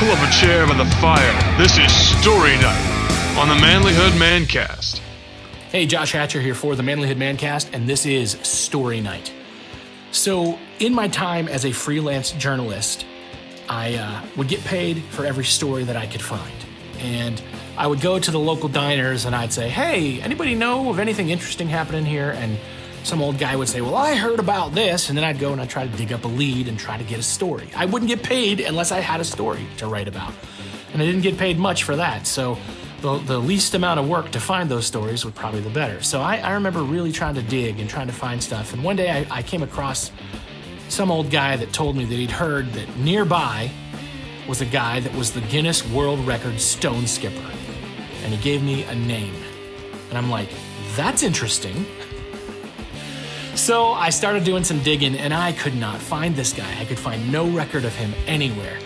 Pull up a chair by the fire. This is Story Night on the Manlyhood Mancast. Hey, Josh Hatcher here for the Manlyhood Mancast, and this is Story Night. So, in my time as a freelance journalist, I uh, would get paid for every story that I could find. And I would go to the local diners and I'd say, Hey, anybody know of anything interesting happening here? And some old guy would say, Well, I heard about this. And then I'd go and I'd try to dig up a lead and try to get a story. I wouldn't get paid unless I had a story to write about. And I didn't get paid much for that. So the, the least amount of work to find those stories would probably the better. So I, I remember really trying to dig and trying to find stuff. And one day I, I came across some old guy that told me that he'd heard that nearby was a guy that was the Guinness World Record stone skipper. And he gave me a name. And I'm like, that's interesting. So I started doing some digging and I could not find this guy. I could find no record of him anywhere.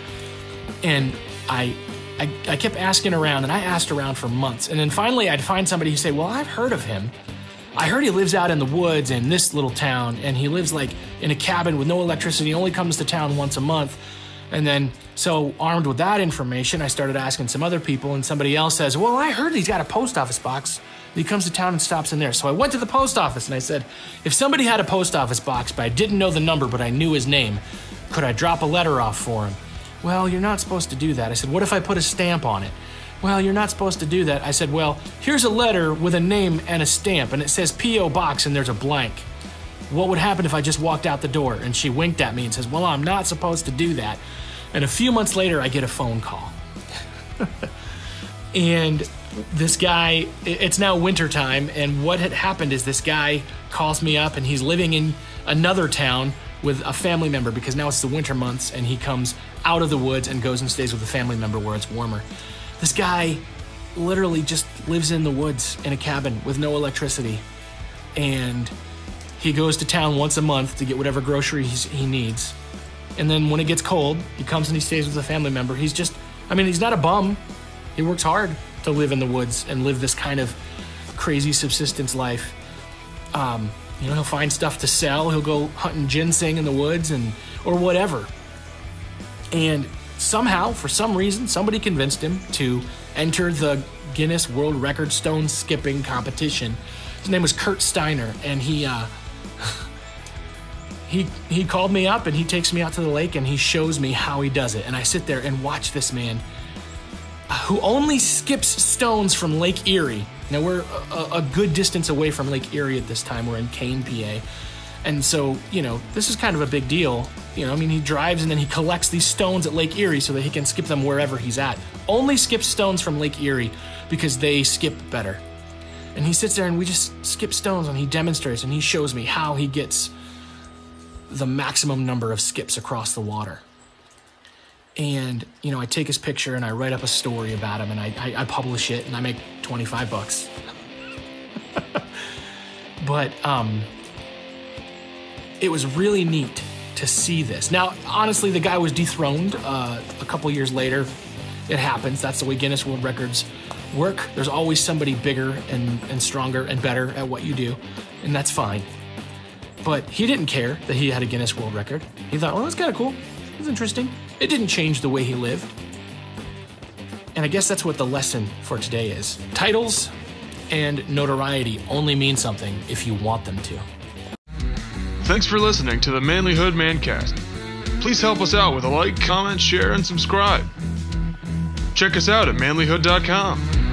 And I I, I kept asking around and I asked around for months. And then finally I'd find somebody who'd say, Well, I've heard of him. I heard he lives out in the woods in this little town and he lives like in a cabin with no electricity, only comes to town once a month. And then, so armed with that information, I started asking some other people, and somebody else says, Well, I heard he's got a post office box. He comes to town and stops in there. So I went to the post office and I said, If somebody had a post office box, but I didn't know the number, but I knew his name, could I drop a letter off for him? Well, you're not supposed to do that. I said, What if I put a stamp on it? Well, you're not supposed to do that. I said, Well, here's a letter with a name and a stamp, and it says P.O. Box, and there's a blank. What would happen if I just walked out the door? And she winked at me and says, Well, I'm not supposed to do that. And a few months later, I get a phone call. and this guy, it's now wintertime, and what had happened is this guy calls me up and he's living in another town with a family member because now it's the winter months and he comes out of the woods and goes and stays with a family member where it's warmer. This guy literally just lives in the woods in a cabin with no electricity. And he goes to town once a month to get whatever groceries he needs. And then when it gets cold, he comes and he stays with a family member. He's just, I mean, he's not a bum. He works hard to live in the woods and live this kind of crazy subsistence life. Um, you know, he'll find stuff to sell. He'll go hunting ginseng in the woods and or whatever. And somehow, for some reason, somebody convinced him to enter the Guinness World Record stone skipping competition. His name was Kurt Steiner, and he uh, he he called me up and he takes me out to the lake and he shows me how he does it. And I sit there and watch this man uh, who only skips stones from Lake Erie. Now we're a, a good distance away from Lake Erie at this time. We're in Kane, PA. And so, you know, this is kind of a big deal. You know, I mean, he drives and then he collects these stones at Lake Erie so that he can skip them wherever he's at. Only skips stones from Lake Erie because they skip better. And he sits there and we just skip stones and he demonstrates and he shows me how he gets the maximum number of skips across the water. And, you know, I take his picture and I write up a story about him and I, I, I publish it and I make 25 bucks. but um, it was really neat to see this. Now, honestly, the guy was dethroned uh, a couple years later. It happens. That's the way Guinness World Records work. There's always somebody bigger and, and stronger and better at what you do, and that's fine. But he didn't care that he had a Guinness World Record. He thought, well, that's kind of cool. It's interesting. It didn't change the way he lived. And I guess that's what the lesson for today is. Titles and notoriety only mean something if you want them to. Thanks for listening to the Manlyhood Mancast. Please help us out with a like, comment, share, and subscribe. Check us out at manlyhood.com.